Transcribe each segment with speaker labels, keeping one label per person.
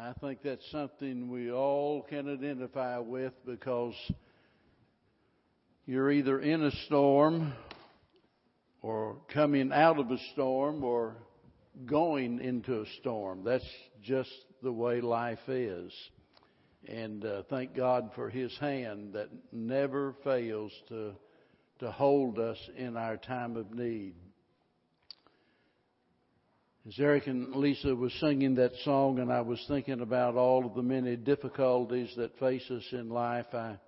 Speaker 1: I think that's something we all can identify with because you're either in a storm or coming out of a storm or going into a storm. That's just the way life is. And uh, thank God for His hand that never fails to, to hold us in our time of need. As Eric and Lisa was singing that song, and I was thinking about all of the many difficulties that face us in life, I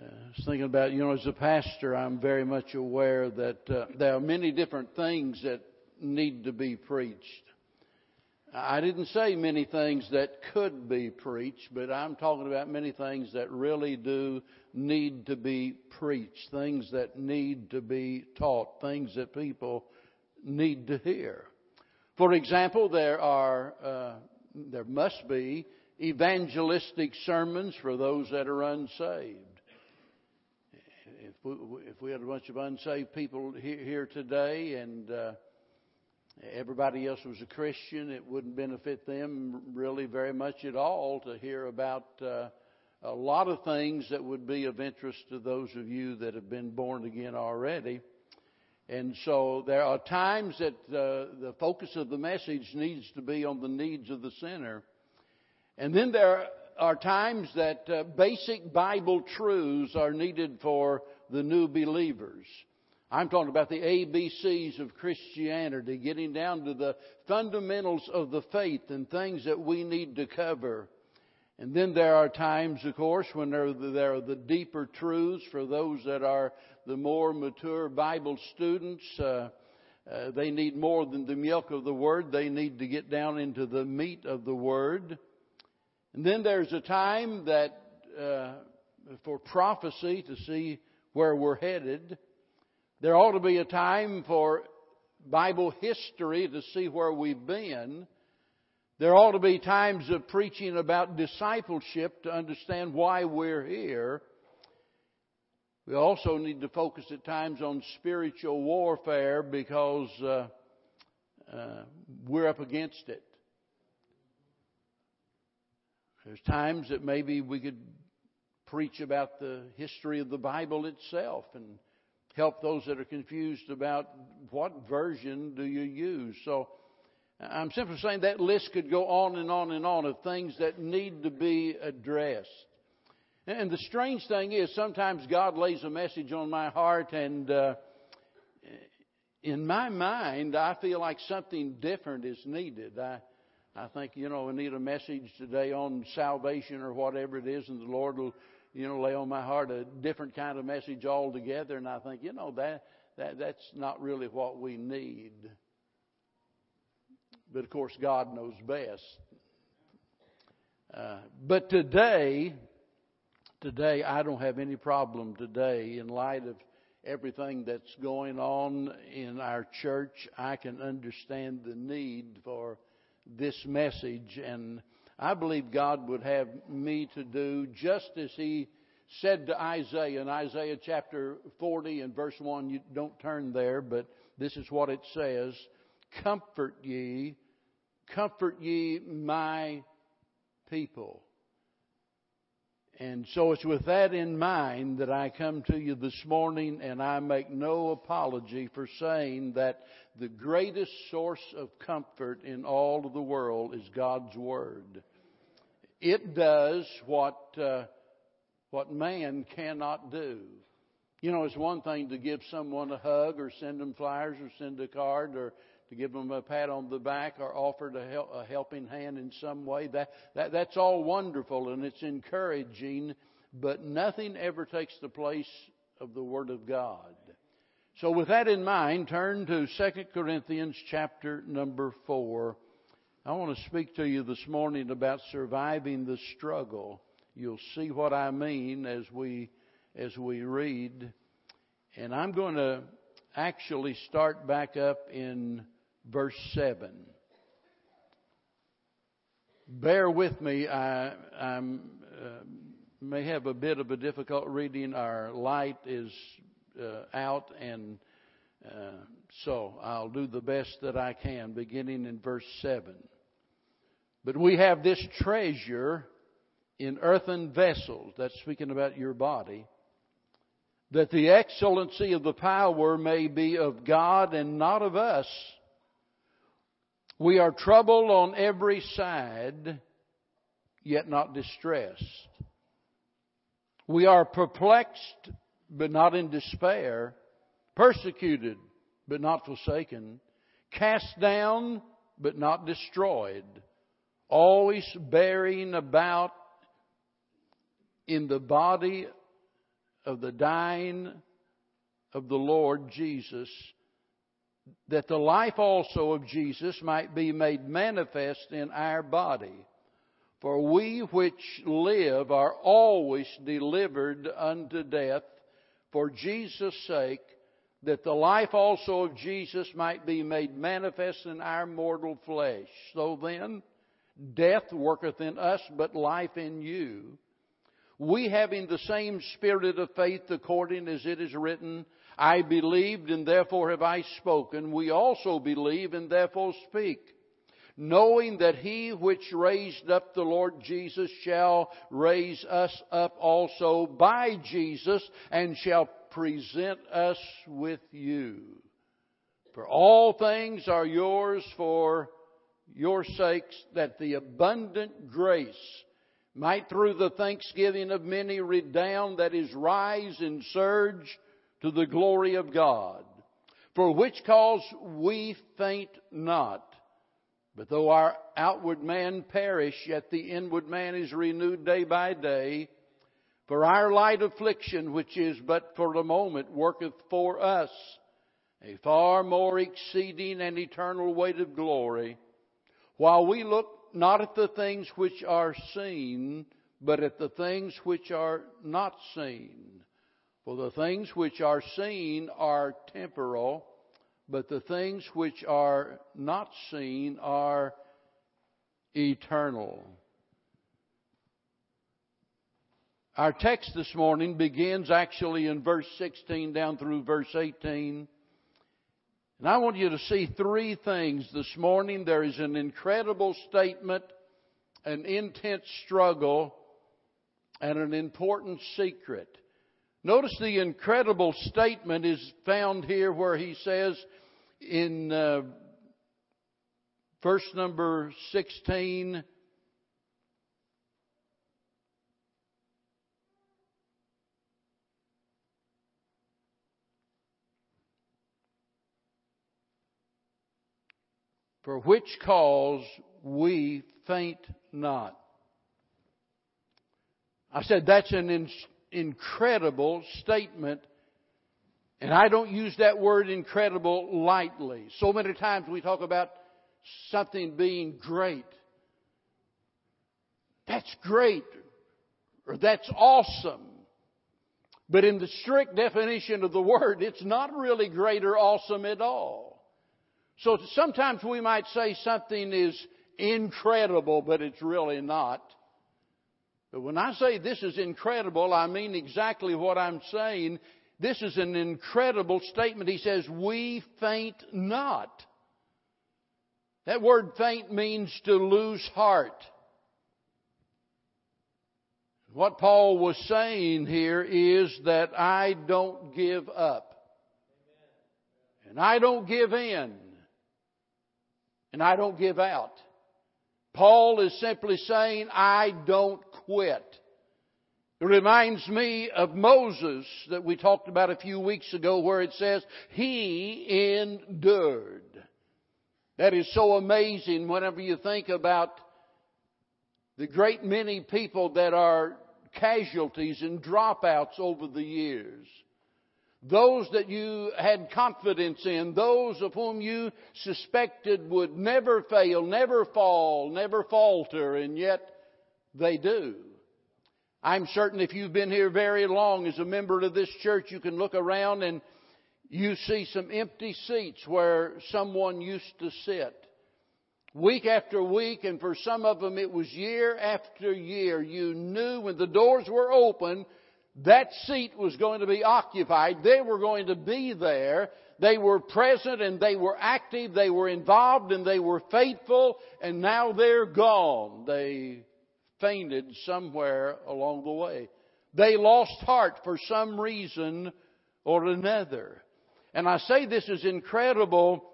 Speaker 1: uh, was thinking about, you know, as a pastor, I'm very much aware that uh, there are many different things that need to be preached. I didn't say many things that could be preached, but I'm talking about many things that really do need to be preached, things that need to be taught, things that people need to hear. For example, there are, uh, there must be evangelistic sermons for those that are unsaved. If we, if we had a bunch of unsaved people here today and uh, everybody else was a Christian, it wouldn't benefit them really very much at all to hear about uh, a lot of things that would be of interest to those of you that have been born again already. And so there are times that uh, the focus of the message needs to be on the needs of the sinner. And then there are times that uh, basic Bible truths are needed for the new believers. I'm talking about the ABCs of Christianity, getting down to the fundamentals of the faith and things that we need to cover. And then there are times, of course, when the, there are the deeper truths for those that are the more mature Bible students. Uh, uh, they need more than the milk of the Word. They need to get down into the meat of the Word. And then there's a time that uh, for prophecy to see where we're headed. There ought to be a time for Bible history to see where we've been. There ought to be times of preaching about discipleship to understand why we're here. We also need to focus at times on spiritual warfare because uh, uh, we're up against it. There's times that maybe we could preach about the history of the Bible itself and help those that are confused about what version do you use. So I'm simply saying that list could go on and on and on of things that need to be addressed. And the strange thing is, sometimes God lays a message on my heart, and uh, in my mind, I feel like something different is needed. I, I think, you know, we need a message today on salvation or whatever it is, and the Lord will, you know, lay on my heart a different kind of message altogether. And I think, you know, that, that that's not really what we need. But of course, God knows best. Uh, but today, today, I don't have any problem today in light of everything that's going on in our church. I can understand the need for this message, and I believe God would have me to do just as He said to Isaiah in Isaiah chapter 40 and verse 1. You don't turn there, but this is what it says Comfort ye, comfort ye my people. And so it's with that in mind that I come to you this morning and I make no apology for saying that the greatest source of comfort in all of the world is God's Word. It does what, uh, what man cannot do. You know, it's one thing to give someone a hug or send them flyers or send a card or to give them a pat on the back or offer a, help, a helping hand in some way. That, that, that's all wonderful and it's encouraging, but nothing ever takes the place of the Word of God. So with that in mind, turn to 2 Corinthians chapter number 4. I want to speak to you this morning about surviving the struggle. You'll see what I mean as we as we read. And I'm going to actually start back up in verse 7. Bear with me, I uh, may have a bit of a difficult reading. Our light is uh, out, and uh, so I'll do the best that I can, beginning in verse 7. But we have this treasure in earthen vessels. That's speaking about your body. That the excellency of the power may be of God and not of us. We are troubled on every side, yet not distressed. We are perplexed, but not in despair. Persecuted, but not forsaken. Cast down, but not destroyed. Always bearing about in the body of the dying of the Lord Jesus, that the life also of Jesus might be made manifest in our body. For we which live are always delivered unto death for Jesus' sake, that the life also of Jesus might be made manifest in our mortal flesh. So then, death worketh in us, but life in you. We having the same spirit of faith according as it is written, I believed and therefore have I spoken. We also believe and therefore speak. Knowing that he which raised up the Lord Jesus shall raise us up also by Jesus and shall present us with you. For all things are yours for your sakes that the abundant grace might through the thanksgiving of many redound that is rise and surge to the glory of God. For which cause we faint not. But though our outward man perish, yet the inward man is renewed day by day. For our light affliction, which is but for the moment, worketh for us a far more exceeding and eternal weight of glory, while we look not at the things which are seen, but at the things which are not seen. For the things which are seen are temporal, but the things which are not seen are eternal. Our text this morning begins actually in verse 16 down through verse 18. And I want you to see three things this morning. There is an incredible statement, an intense struggle, and an important secret. Notice the incredible statement is found here where he says in uh, verse number 16, for which cause we faint not. I said that's an incredible statement, and I don't use that word incredible lightly. So many times we talk about something being great. That's great, or that's awesome. But in the strict definition of the word, it's not really great or awesome at all. So sometimes we might say something is incredible, but it's really not. But when I say this is incredible, I mean exactly what I'm saying. This is an incredible statement. He says, We faint not. That word faint means to lose heart. What Paul was saying here is that I don't give up. And I don't give in and I don't give out. Paul is simply saying, I don't quit. It reminds me of Moses that we talked about a few weeks ago where it says, He endured. That is so amazing whenever you think about the great many people that are casualties and dropouts over the years those that you had confidence in, those of whom you suspected would never fail, never fall, never falter, and yet they do. I'm certain if you've been here very long as a member of this church, you can look around and you see some empty seats where someone used to sit. Week after week, and for some of them it was year after year, you knew when the doors were open That seat was going to be occupied. They were going to be there. They were present and they were active. They were involved and they were faithful. And now they're gone. They fainted somewhere along the way. They lost heart for some reason or another. And I say this is incredible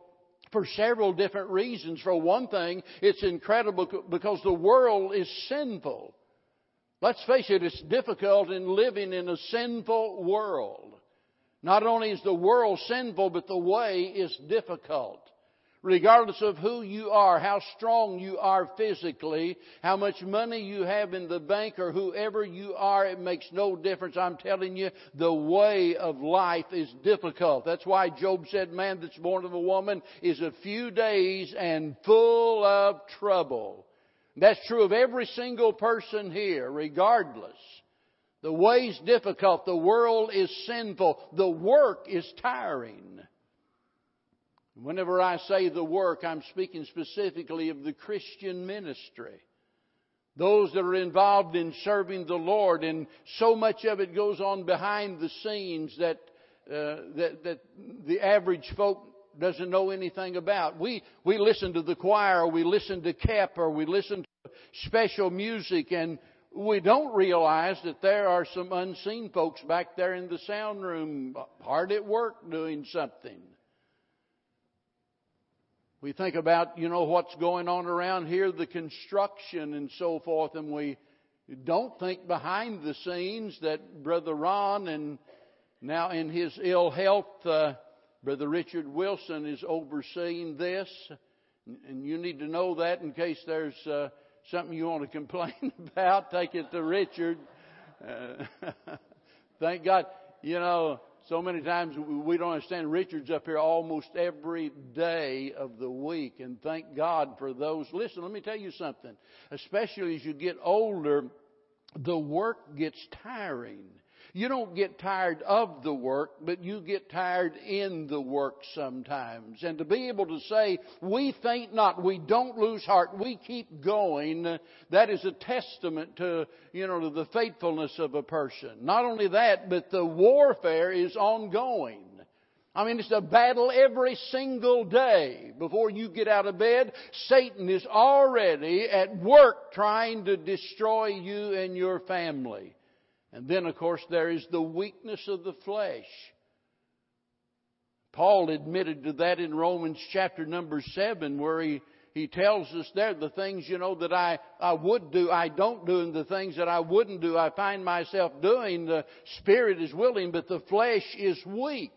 Speaker 1: for several different reasons. For one thing, it's incredible because the world is sinful. Let's face it, it's difficult in living in a sinful world. Not only is the world sinful, but the way is difficult. Regardless of who you are, how strong you are physically, how much money you have in the bank, or whoever you are, it makes no difference. I'm telling you, the way of life is difficult. That's why Job said, man that's born of a woman is a few days and full of trouble. That's true of every single person here, regardless. The way's difficult. The world is sinful. The work is tiring. Whenever I say the work, I'm speaking specifically of the Christian ministry. Those that are involved in serving the Lord, and so much of it goes on behind the scenes that, uh, that, that the average folk doesn't know anything about. We, we listen to the choir, we listen to KEP, or we listen to special music, and we don't realize that there are some unseen folks back there in the sound room, hard at work doing something. We think about, you know, what's going on around here, the construction and so forth, and we don't think behind the scenes that Brother Ron and now in his ill health, uh, Brother Richard Wilson is overseeing this, and you need to know that in case there's uh, something you want to complain about. Take it to Richard. Uh, thank God, you know, so many times we don't understand. Richard's up here almost every day of the week, and thank God for those. Listen, let me tell you something. Especially as you get older, the work gets tiring. You don't get tired of the work, but you get tired in the work sometimes. And to be able to say, we faint not, we don't lose heart, we keep going, that is a testament to, you know, to the faithfulness of a person. Not only that, but the warfare is ongoing. I mean, it's a battle every single day. Before you get out of bed, Satan is already at work trying to destroy you and your family. And then, of course, there is the weakness of the flesh. Paul admitted to that in Romans chapter number 7, where he, he tells us there the things, you know, that I, I would do, I don't do, and the things that I wouldn't do, I find myself doing. The spirit is willing, but the flesh is weak.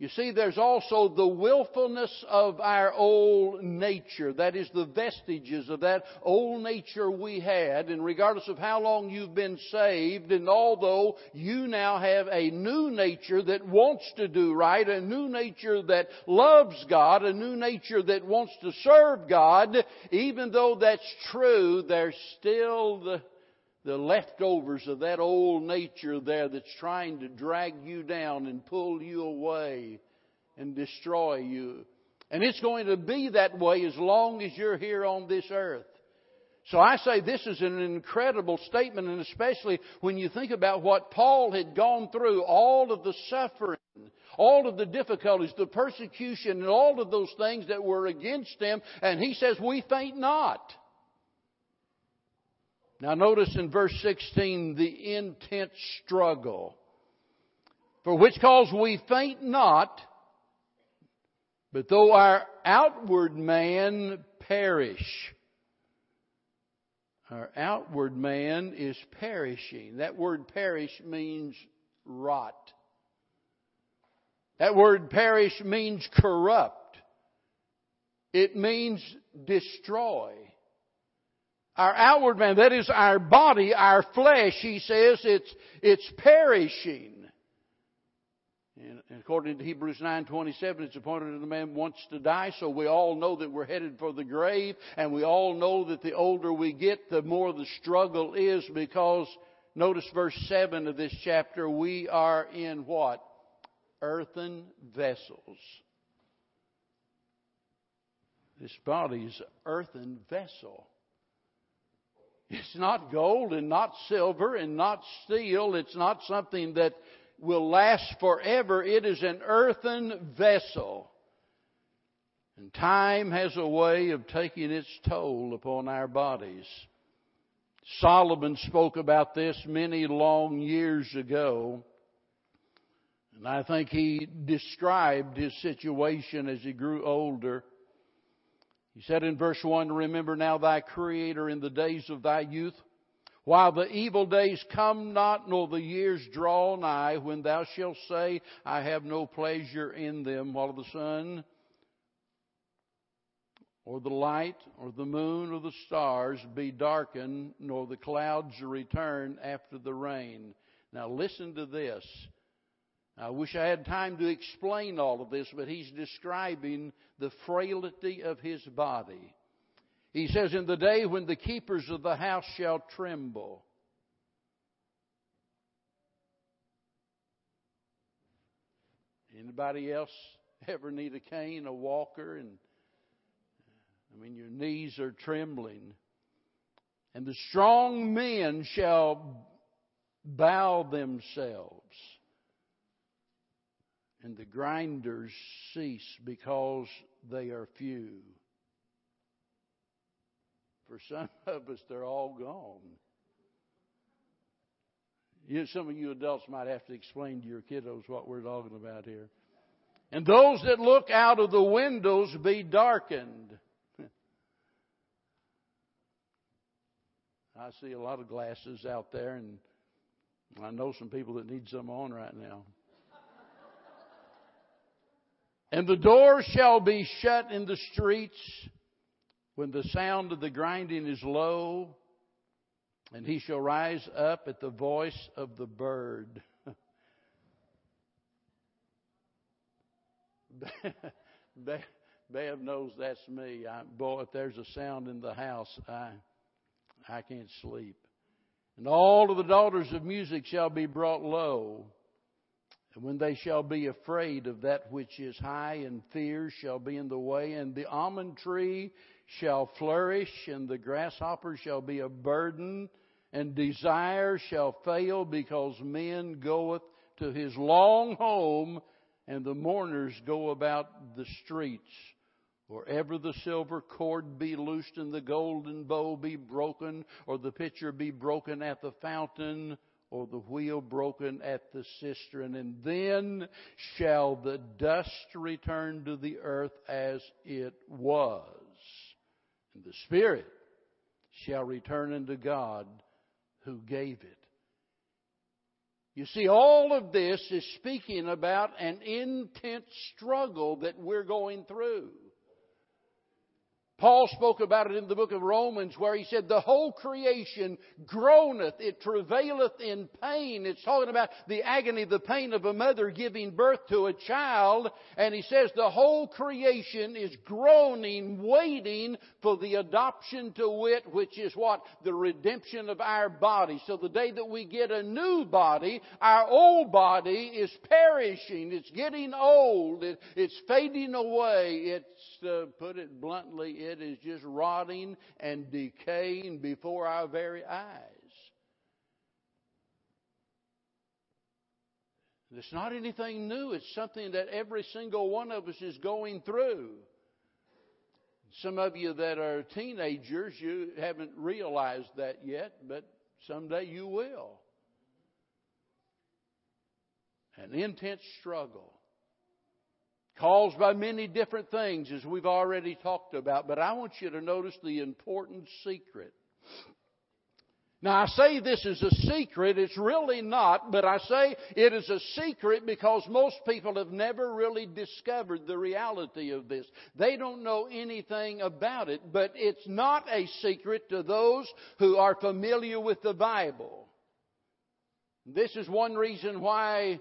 Speaker 1: You see, there's also the willfulness of our old nature. That is the vestiges of that old nature we had. And regardless of how long you've been saved, and although you now have a new nature that wants to do right, a new nature that loves God, a new nature that wants to serve God, even though that's true, there's still the the leftovers of that old nature there that's trying to drag you down and pull you away and destroy you. And it's going to be that way as long as you're here on this earth. So I say this is an incredible statement, and especially when you think about what Paul had gone through, all of the suffering, all of the difficulties, the persecution, and all of those things that were against him, and he says, We faint not. Now, notice in verse 16 the intense struggle. For which cause we faint not, but though our outward man perish, our outward man is perishing. That word perish means rot. That word perish means corrupt. It means destroy. Our outward man, that is our body, our flesh, he says, it's, it's perishing. And according to Hebrews 9:27, it's appointed that the man wants to die. So we all know that we're headed for the grave, and we all know that the older we get, the more the struggle is. Because notice verse seven of this chapter: we are in what earthen vessels. This body is an earthen vessel. It's not gold and not silver and not steel. It's not something that will last forever. It is an earthen vessel. And time has a way of taking its toll upon our bodies. Solomon spoke about this many long years ago. And I think he described his situation as he grew older. He said in verse 1, Remember now thy Creator in the days of thy youth, while the evil days come not, nor the years draw nigh, when thou shalt say, I have no pleasure in them, while the sun or the light or the moon or the stars be darkened, nor the clouds return after the rain. Now listen to this. I wish I had time to explain all of this, but he's describing the frailty of his body. He says, In the day when the keepers of the house shall tremble. Anybody else ever need a cane, a walker, and I mean your knees are trembling. And the strong men shall bow themselves and the grinders cease because they are few. For some of us, they're all gone. You know, some of you adults might have to explain to your kiddos what we're talking about here. And those that look out of the windows be darkened. I see a lot of glasses out there, and I know some people that need some on right now. And the doors shall be shut in the streets when the sound of the grinding is low, and he shall rise up at the voice of the bird. Bev knows that's me. I, boy, if there's a sound in the house, I I can't sleep. And all of the daughters of music shall be brought low. And when they shall be afraid of that which is high, and fear shall be in the way, and the almond tree shall flourish, and the grasshopper shall be a burden, and desire shall fail, because men goeth to his long home, and the mourners go about the streets. Or ever the silver cord be loosed, and the golden bowl be broken, or the pitcher be broken at the fountain, or the wheel broken at the cistern, and then shall the dust return to the earth as it was. And the Spirit shall return unto God who gave it. You see, all of this is speaking about an intense struggle that we're going through. Paul spoke about it in the book of Romans where he said, the whole creation groaneth, it travaileth in pain. It's talking about the agony, the pain of a mother giving birth to a child. And he says the whole creation is groaning, waiting for the adoption to wit, which is what? The redemption of our body. So the day that we get a new body, our old body is perishing. It's getting old. It, it's fading away. It's, uh, put it bluntly, it is just rotting and decaying before our very eyes. It's not anything new. It's something that every single one of us is going through. Some of you that are teenagers, you haven't realized that yet, but someday you will. An intense struggle caused by many different things, as we've already talked about. But I want you to notice the important secret. Now I say this is a secret, it's really not, but I say it is a secret because most people have never really discovered the reality of this. They don't know anything about it, but it's not a secret to those who are familiar with the Bible. This is one reason why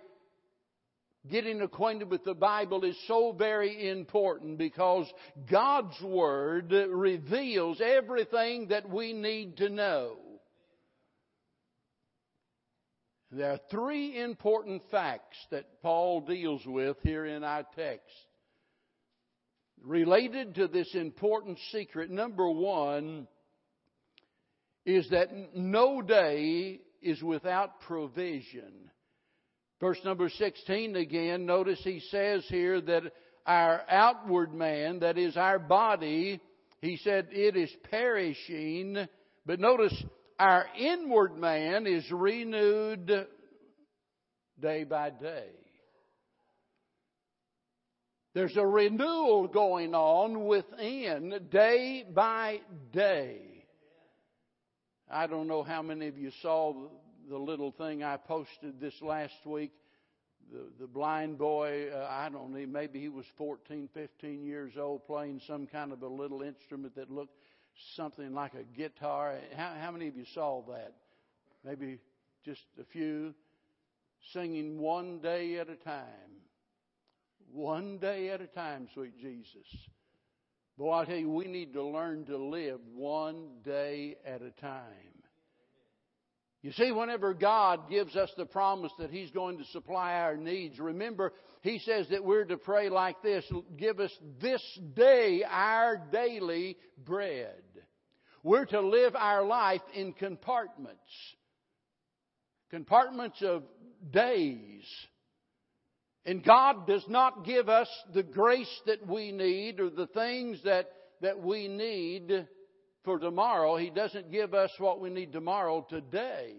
Speaker 1: getting acquainted with the Bible is so very important because God's Word reveals everything that we need to know. There are three important facts that Paul deals with here in our text. Related to this important secret, number one, is that no day is without provision. Verse number 16 again, notice he says here that our outward man, that is our body, he said it is perishing, but notice our inward man is renewed day by day. There's a renewal going on within day by day. I don't know how many of you saw the little thing I posted this last week. The, the blind boy, uh, I don't know, maybe he was 14, 15 years old playing some kind of a little instrument that looked something like a guitar. How, how many of you saw that? Maybe just a few. Singing one day at a time. One day at a time, sweet Jesus. Boy, I tell you, we need to learn to live one day at a time. You see, whenever God gives us the promise that He's going to supply our needs, remember, He says that we're to pray like this Give us this day our daily bread. We're to live our life in compartments compartments of days. And God does not give us the grace that we need or the things that, that we need for tomorrow. He doesn't give us what we need tomorrow today.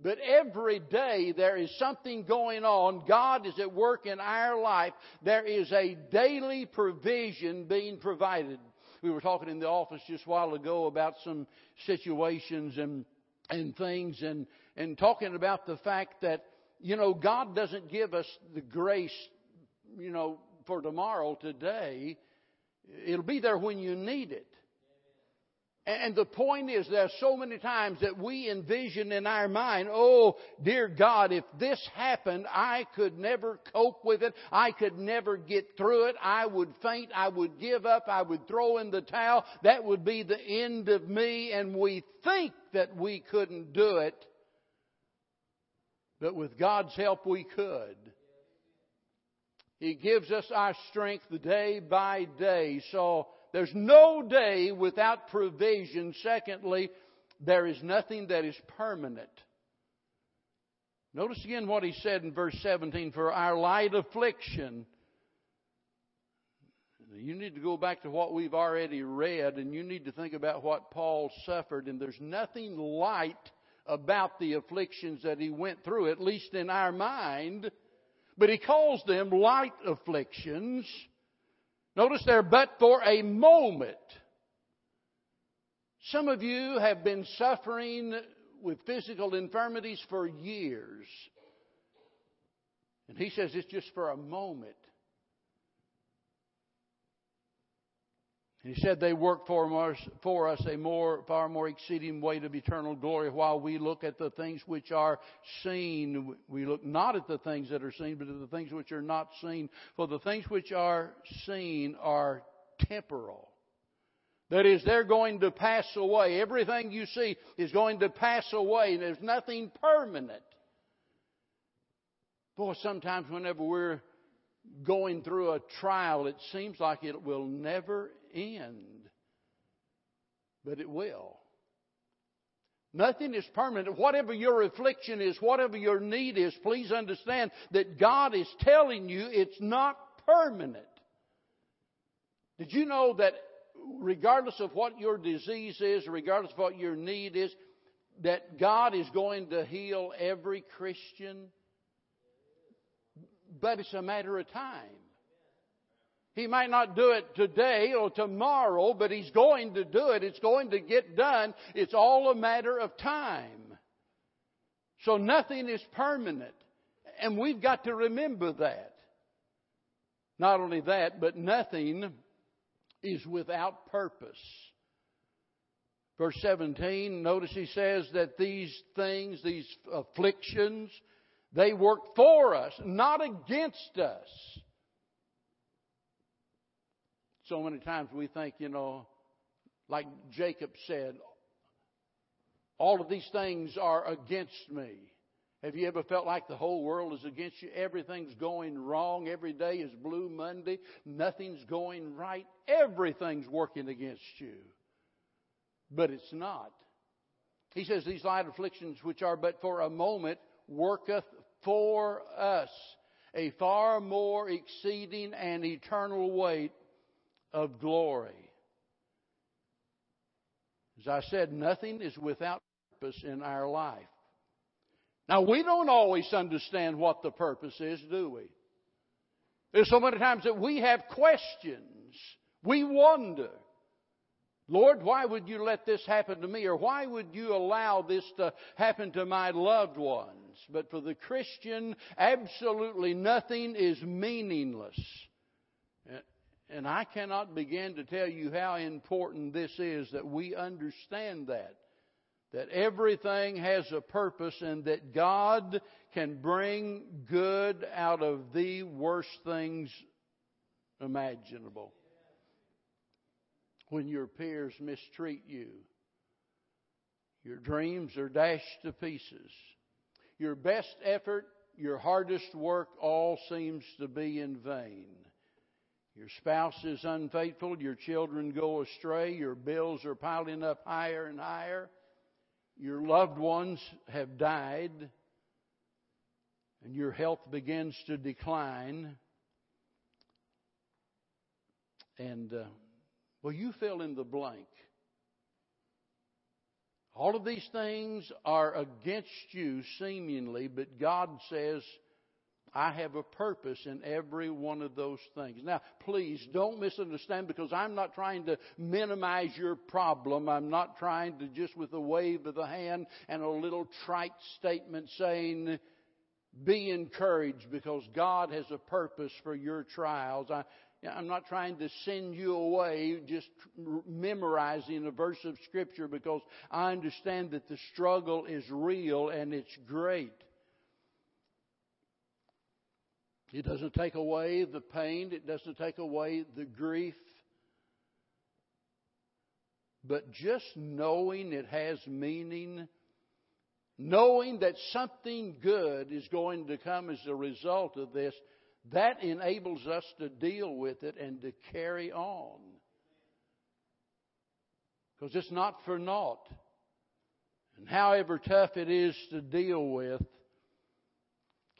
Speaker 1: But every day there is something going on. God is at work in our life. There is a daily provision being provided. We were talking in the office just a while ago about some situations and, and things and, and talking about the fact that, you know, God doesn't give us the grace, you know, for tomorrow, today. It'll be there when you need it. And the point is, there are so many times that we envision in our mind, oh, dear God, if this happened, I could never cope with it. I could never get through it. I would faint. I would give up. I would throw in the towel. That would be the end of me. And we think that we couldn't do it. But with God's help, we could. He gives us our strength day by day. So there's no day without provision. Secondly, there is nothing that is permanent. Notice again what he said in verse 17 for our light affliction. You need to go back to what we've already read and you need to think about what Paul suffered. And there's nothing light about the afflictions that he went through, at least in our mind. But he calls them light afflictions. Notice there, but for a moment. Some of you have been suffering with physical infirmities for years. And he says it's just for a moment. He said they work for us, for us a more, far more exceeding weight of eternal glory while we look at the things which are seen. We look not at the things that are seen, but at the things which are not seen. For the things which are seen are temporal. That is, they're going to pass away. Everything you see is going to pass away. and There's nothing permanent. Boy, sometimes whenever we're going through a trial, it seems like it will never end. But it will. Nothing is permanent. Whatever your affliction is, whatever your need is, please understand that God is telling you it's not permanent. Did you know that regardless of what your disease is, regardless of what your need is, that God is going to heal every Christian? But it's a matter of time. He might not do it today or tomorrow, but He's going to do it. It's going to get done. It's all a matter of time. So nothing is permanent. And we've got to remember that. Not only that, but nothing is without purpose. Verse 17, notice he says that these things, these afflictions, they work for us, not against us. So many times we think, you know, like Jacob said, all of these things are against me. Have you ever felt like the whole world is against you? Everything's going wrong. Every day is Blue Monday. Nothing's going right. Everything's working against you. But it's not. He says, These light afflictions, which are but for a moment, worketh for us a far more exceeding and eternal weight of glory. As I said, nothing is without purpose in our life. Now, we don't always understand what the purpose is, do we? There's so many times that we have questions. We wonder. Lord, why would you let this happen to me? Or why would you allow this to happen to my loved ones? But for the Christian, absolutely nothing is meaningless. And I cannot begin to tell you how important this is that we understand that. That everything has a purpose and that God can bring good out of the worst things imaginable. When your peers mistreat you, your dreams are dashed to pieces. Your best effort, your hardest work, all seems to be in vain. Your spouse is unfaithful. Your children go astray. Your bills are piling up higher and higher. Your loved ones have died. And your health begins to decline. And, uh, well, you fill in the blank. All of these things are against you seemingly, but God says, I have a purpose in every one of those things. Now, please don't misunderstand because I'm not trying to minimize your problem. I'm not trying to just with a wave of the hand and a little trite statement saying, be encouraged because God has a purpose for your trials. I, I'm not trying to send you away just memorizing a verse of Scripture because I understand that the struggle is real and it's great. It doesn't take away the pain, it doesn't take away the grief. But just knowing it has meaning, knowing that something good is going to come as a result of this, that enables us to deal with it and to carry on. Because it's not for naught. And however tough it is to deal with,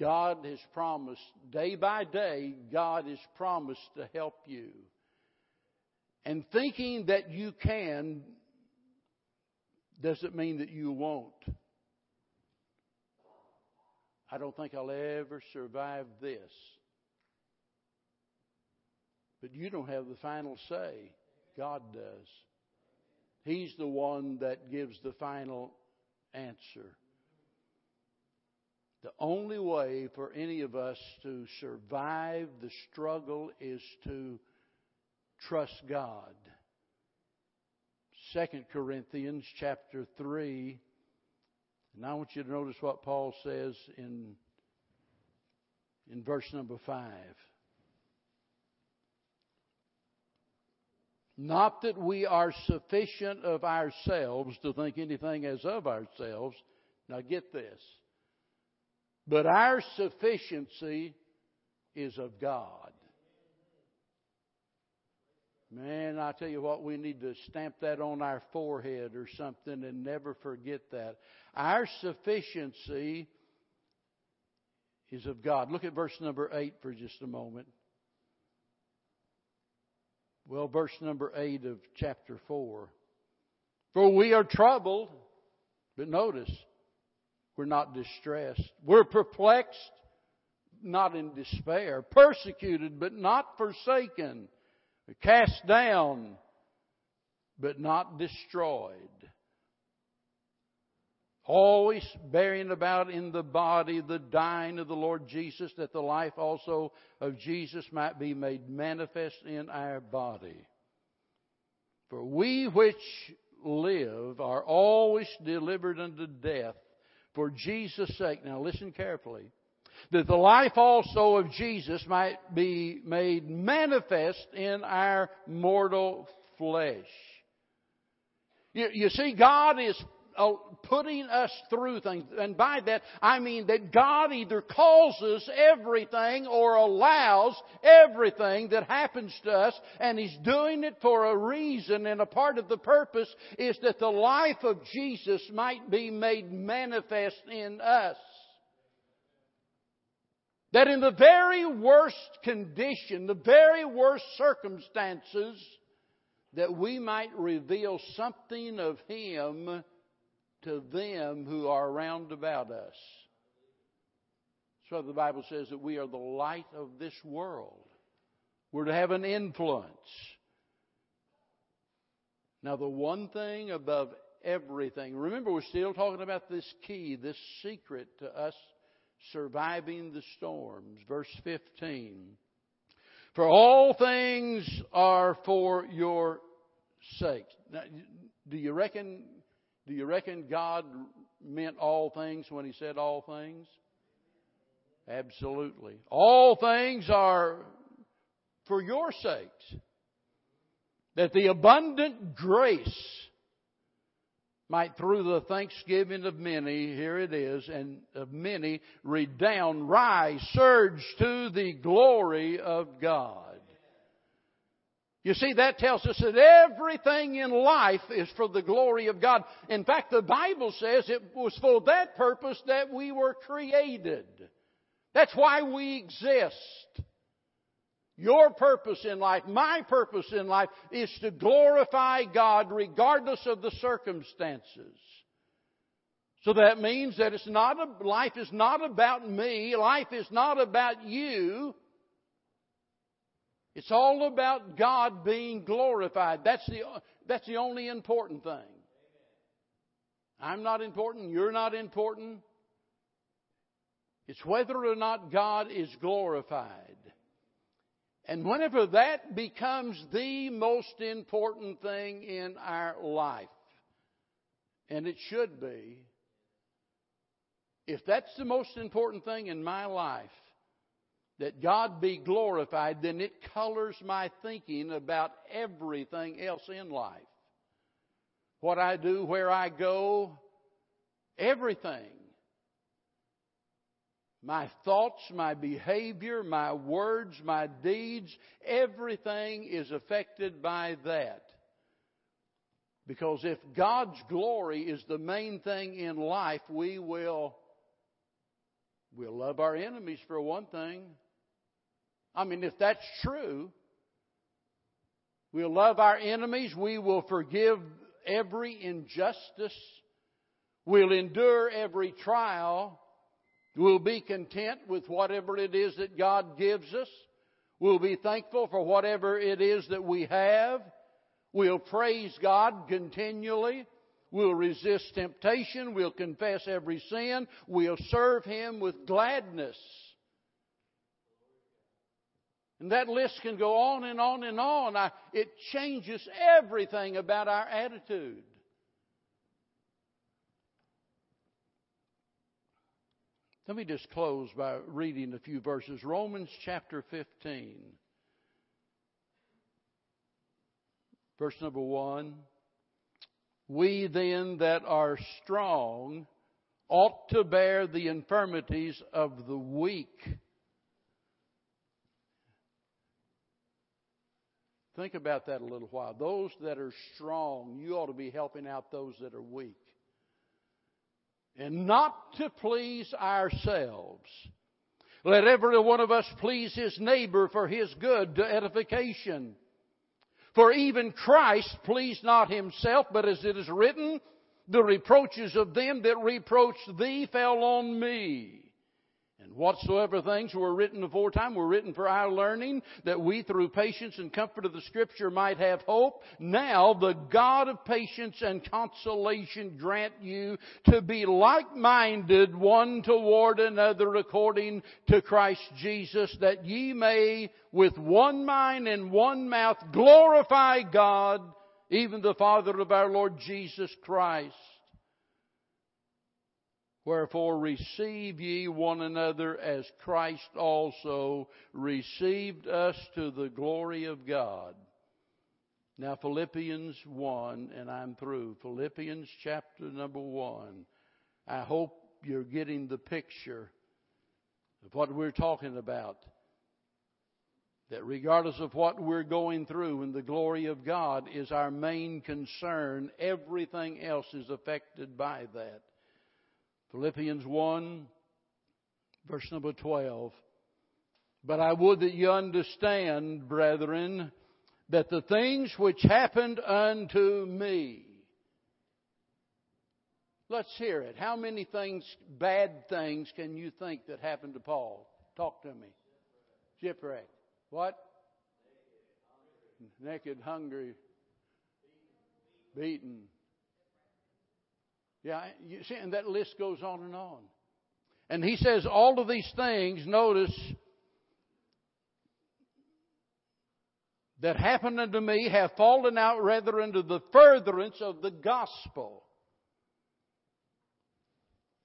Speaker 1: God has promised, day by day, God has promised to help you. And thinking that you can doesn't mean that you won't. I don't think I'll ever survive this. But you don't have the final say. God does. He's the one that gives the final answer. The only way for any of us to survive the struggle is to trust God. 2 Corinthians chapter 3. And I want you to notice what Paul says in, in verse number 5. Not that we are sufficient of ourselves to think anything as of ourselves. Now get this. But our sufficiency is of God. Man, I tell you what, we need to stamp that on our forehead or something and never forget that. Our sufficiency is of God. Look at verse number 8 for just a moment. Well, verse number 8 of chapter 4. For we are troubled, but notice, we're not distressed. We're perplexed, not in despair. Persecuted, but not forsaken. Cast down, but not destroyed always bearing about in the body the dying of the Lord Jesus, that the life also of Jesus might be made manifest in our body. For we which live are always delivered unto death for Jesus' sake. Now listen carefully. That the life also of Jesus might be made manifest in our mortal flesh. You, you see, God is Oh, putting us through things. And by that, I mean that God either causes everything or allows everything that happens to us, and He's doing it for a reason, and a part of the purpose is that the life of Jesus might be made manifest in us. That in the very worst condition, the very worst circumstances, that we might reveal something of Him to them who are round about us. So the Bible says that we are the light of this world. We're to have an influence. Now, the one thing above everything, remember, we're still talking about this key, this secret to us surviving the storms. Verse 15. For all things are for your sake. Now, do you reckon do you reckon God meant all things when he said all things? Absolutely. All things are for your sakes. That the abundant grace might through the thanksgiving of many, here it is, and of many, redound, rise, surge to the glory of God. You see, that tells us that everything in life is for the glory of God. In fact, the Bible says it was for that purpose that we were created. That's why we exist. Your purpose in life, my purpose in life, is to glorify God regardless of the circumstances. So that means that it's not a, life is not about me, life is not about you. It's all about God being glorified. That's the, that's the only important thing. I'm not important. You're not important. It's whether or not God is glorified. And whenever that becomes the most important thing in our life, and it should be, if that's the most important thing in my life, that God be glorified, then it colors my thinking about everything else in life. What I do, where I go, everything. My thoughts, my behavior, my words, my deeds, everything is affected by that. Because if God's glory is the main thing in life, we will we'll love our enemies for one thing. I mean, if that's true, we'll love our enemies, we will forgive every injustice, we'll endure every trial, we'll be content with whatever it is that God gives us, we'll be thankful for whatever it is that we have, we'll praise God continually. We'll resist temptation. We'll confess every sin. We'll serve Him with gladness. And that list can go on and on and on. I, it changes everything about our attitude. Let me just close by reading a few verses. Romans chapter 15, verse number 1. We then that are strong ought to bear the infirmities of the weak Think about that a little while. Those that are strong, you ought to be helping out those that are weak. And not to please ourselves. Let every one of us please his neighbor for his good to edification. For even Christ pleased not himself, but as it is written, the reproaches of them that reproached thee fell on me. And whatsoever things were written aforetime were written for our learning, that we through patience and comfort of the Scripture might have hope. Now the God of patience and consolation grant you to be like-minded one toward another according to Christ Jesus, that ye may with one mind and one mouth glorify God, even the Father of our Lord Jesus Christ. Wherefore receive ye one another as Christ also received us to the glory of God. Now, Philippians 1, and I'm through. Philippians chapter number 1. I hope you're getting the picture of what we're talking about. That regardless of what we're going through, and the glory of God is our main concern, everything else is affected by that. Philippians 1, verse number 12. But I would that you understand, brethren, that the things which happened unto me, let's hear it. How many things, bad things, can you think that happened to Paul? Talk to me. Shipwreck. What? Naked, hungry, beaten. Yeah, you see, and that list goes on and on. And he says all of these things, notice, that happened unto me have fallen out rather into the furtherance of the gospel.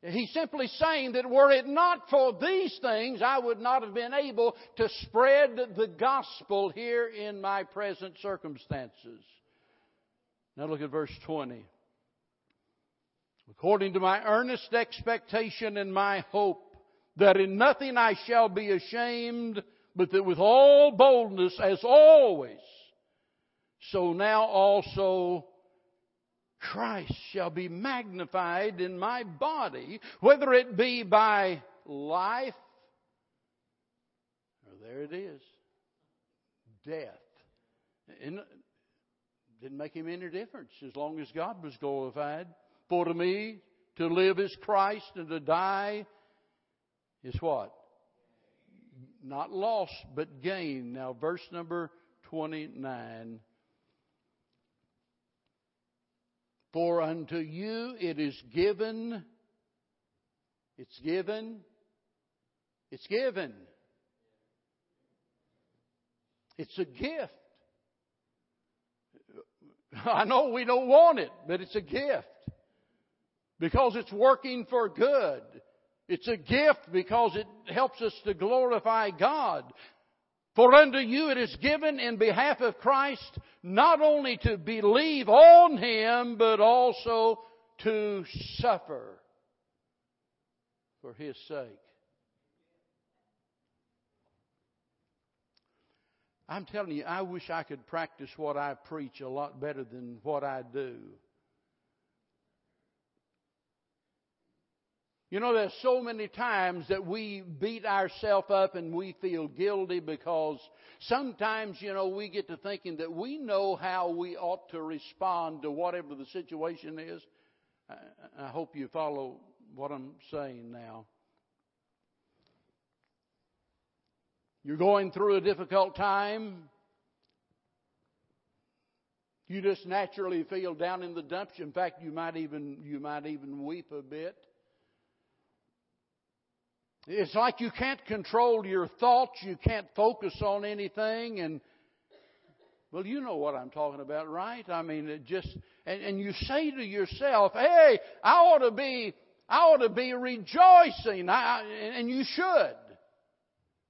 Speaker 1: He's simply saying that were it not for these things, I would not have been able to spread the gospel here in my present circumstances. Now look at verse 20. According to my earnest expectation and my hope, that in nothing I shall be ashamed, but that with all boldness, as always, so now also Christ shall be magnified in my body, whether it be by life, or there it is, death. Didn't make him any difference as long as God was glorified. For to me, to live is Christ and to die is what? not loss, but gain. Now, verse number 29. For unto you it is given, it's given, it's given. It's a gift. I know we don't want it, but it's a gift. Because it's working for good. It's a gift because it helps us to glorify God. For unto you it is given in behalf of Christ not only to believe on Him, but also to suffer for His sake. I'm telling you, I wish I could practice what I preach a lot better than what I do. You know, there's so many times that we beat ourselves up and we feel guilty because sometimes, you know, we get to thinking that we know how we ought to respond to whatever the situation is. I hope you follow what I'm saying now. You're going through a difficult time. You just naturally feel down in the dumps. In fact, you might even you might even weep a bit. It's like you can't control your thoughts, you can't focus on anything, and well, you know what I'm talking about, right? I mean, it just and, and you say to yourself, "Hey, I ought to be, I ought to be rejoicing," I, and you should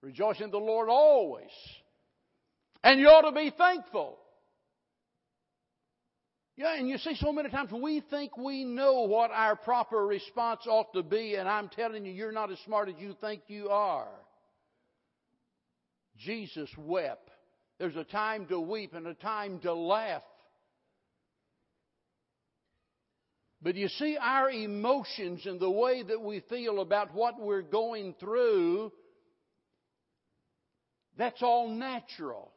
Speaker 1: rejoice in the Lord always, and you ought to be thankful. Yeah, and you see, so many times we think we know what our proper response ought to be, and I'm telling you, you're not as smart as you think you are. Jesus wept. There's a time to weep and a time to laugh. But you see, our emotions and the way that we feel about what we're going through, that's all natural.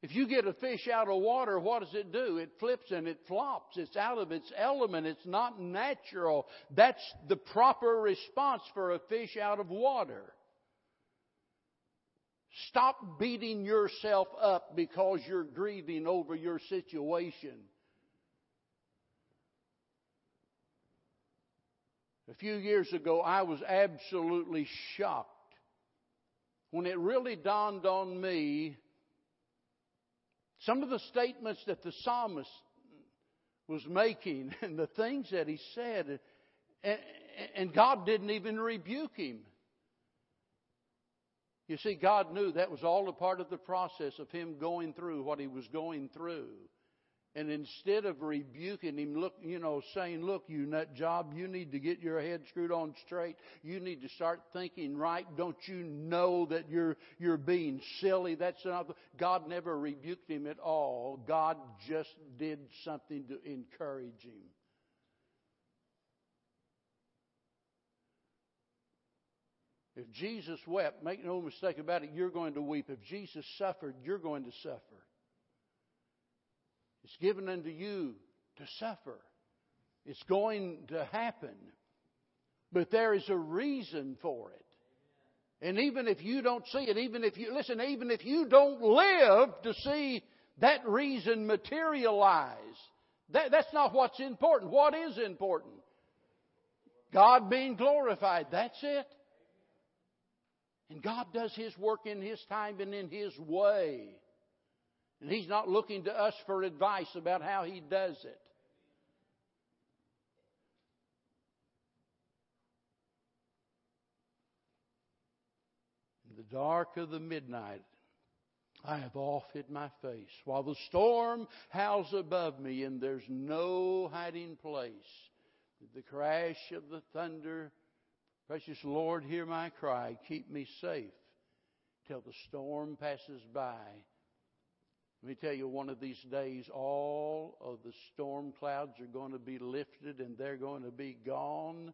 Speaker 1: If you get a fish out of water, what does it do? It flips and it flops. It's out of its element. It's not natural. That's the proper response for a fish out of water. Stop beating yourself up because you're grieving over your situation. A few years ago, I was absolutely shocked when it really dawned on me some of the statements that the psalmist was making and the things that he said, and, and God didn't even rebuke him. You see, God knew that was all a part of the process of him going through what he was going through. And instead of rebuking him, look, you know, saying, look, you nut job, you need to get your head screwed on straight. You need to start thinking right. Don't you know that you're, you're being silly? That's not, God never rebuked him at all. God just did something to encourage him. If Jesus wept, make no mistake about it, you're going to weep. If Jesus suffered, you're going to suffer. It's given unto you to suffer. It's going to happen. But there is a reason for it. And even if you don't see it, even if you, listen, even if you don't live to see that reason materialize, that, that's not what's important. What is important? God being glorified. That's it. And God does His work in His time and in His way. And He's not looking to us for advice about how He does it. In the dark of the midnight, I have oft hid my face, while the storm howls above me, and there's no hiding place. The crash of the thunder Precious Lord, hear my cry. Keep me safe till the storm passes by. Let me tell you, one of these days, all of the storm clouds are going to be lifted and they're going to be gone.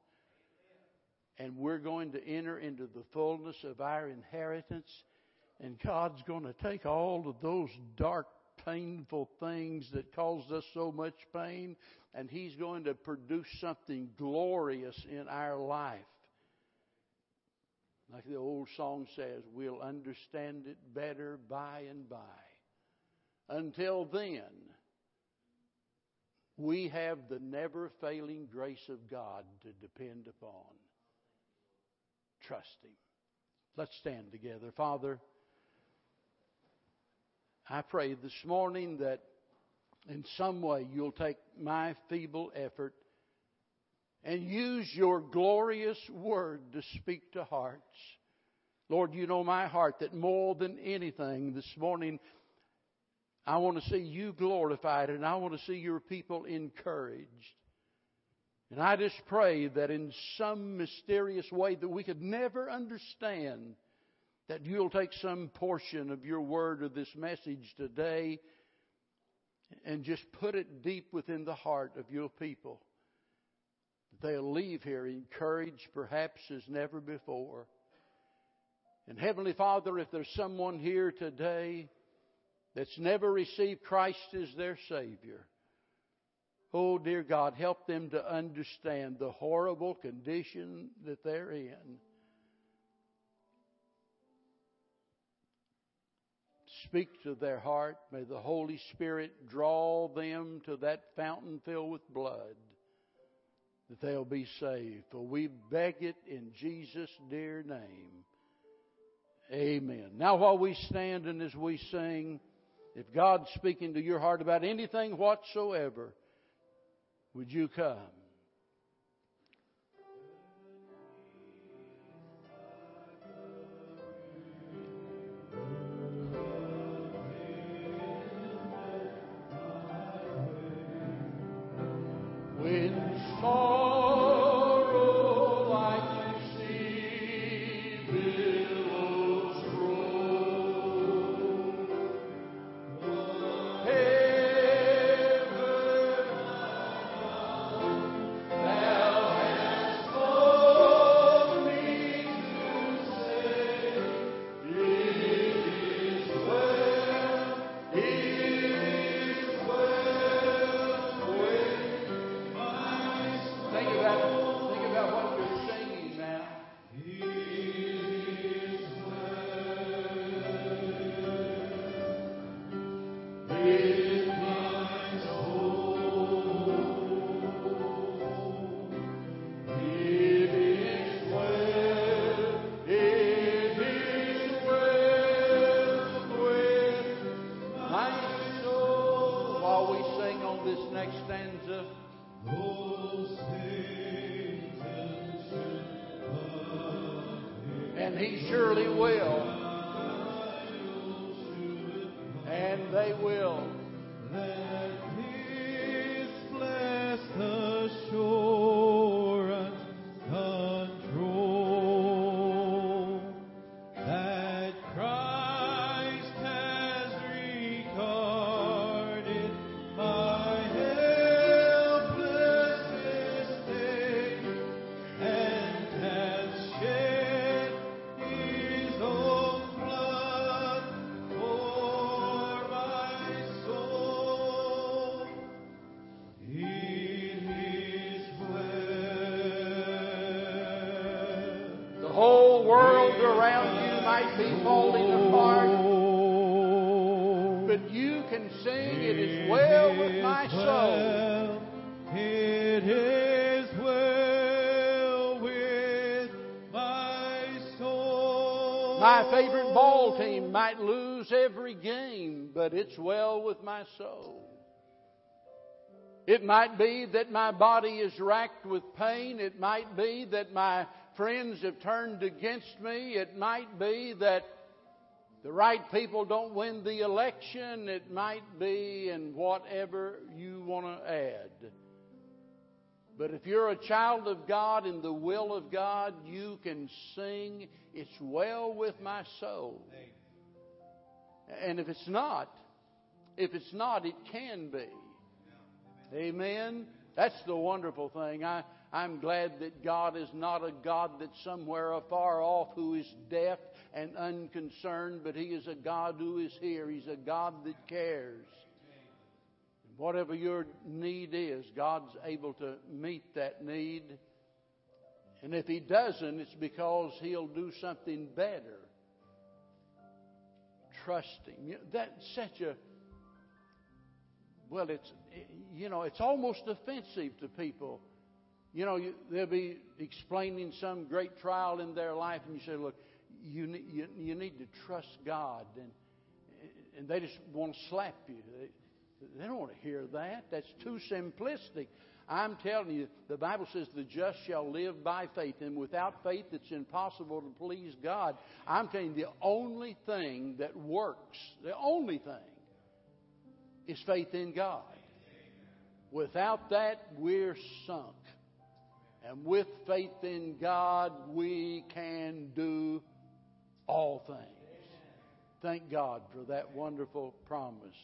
Speaker 1: And we're going to enter into the fullness of our inheritance. And God's going to take all of those dark, painful things that caused us so much pain, and He's going to produce something glorious in our life. Like the old song says, we'll understand it better by and by. Until then, we have the never failing grace of God to depend upon. Trust Him. Let's stand together. Father, I pray this morning that in some way you'll take my feeble effort and use your glorious word to speak to hearts. Lord, you know my heart that more than anything this morning, I want to see you glorified and I want to see your people encouraged. And I just pray that in some mysterious way that we could never understand, that you'll take some portion of your word or this message today and just put it deep within the heart of your people they'll leave here encouraged perhaps as never before. And Heavenly Father, if there's someone here today that's never received Christ as their Savior, oh dear God, help them to understand the horrible condition that they're in. Speak to their heart. May the Holy Spirit draw them to that fountain filled with blood that they'll be saved. For we beg it in Jesus' dear name. Amen. Now, while we stand and as we sing, if God's speaking to your heart about anything whatsoever, would you come? And he surely will. And they will. Lose every game, but it's well with my soul. It might be that my body is racked with pain. It might be that my friends have turned against me. It might be that the right people don't win the election. It might be, and whatever you want to add. But if you're a child of God in the will of God, you can sing, It's well with my soul. And if it's not, if it's not, it can be. Amen. That's the wonderful thing. I, I'm glad that God is not a God that's somewhere afar off who is deaf and unconcerned, but He is a God who is here. He's a God that cares. Whatever your need is, God's able to meet that need. And if He doesn't, it's because He'll do something better. Trust Him. You know, That's such a well, it's you know, it's almost offensive to people. You know, you, they'll be explaining some great trial in their life, and you say, "Look, you you, you need to trust God," and and they just want to slap you. They, they don't want to hear that. That's too simplistic. I'm telling you, the Bible says the just shall live by faith, and without faith, it's impossible to please God. I'm telling you, the only thing that works, the only thing, is faith in God. Without that, we're sunk. And with faith in God, we can do all things. Thank God for that wonderful promise.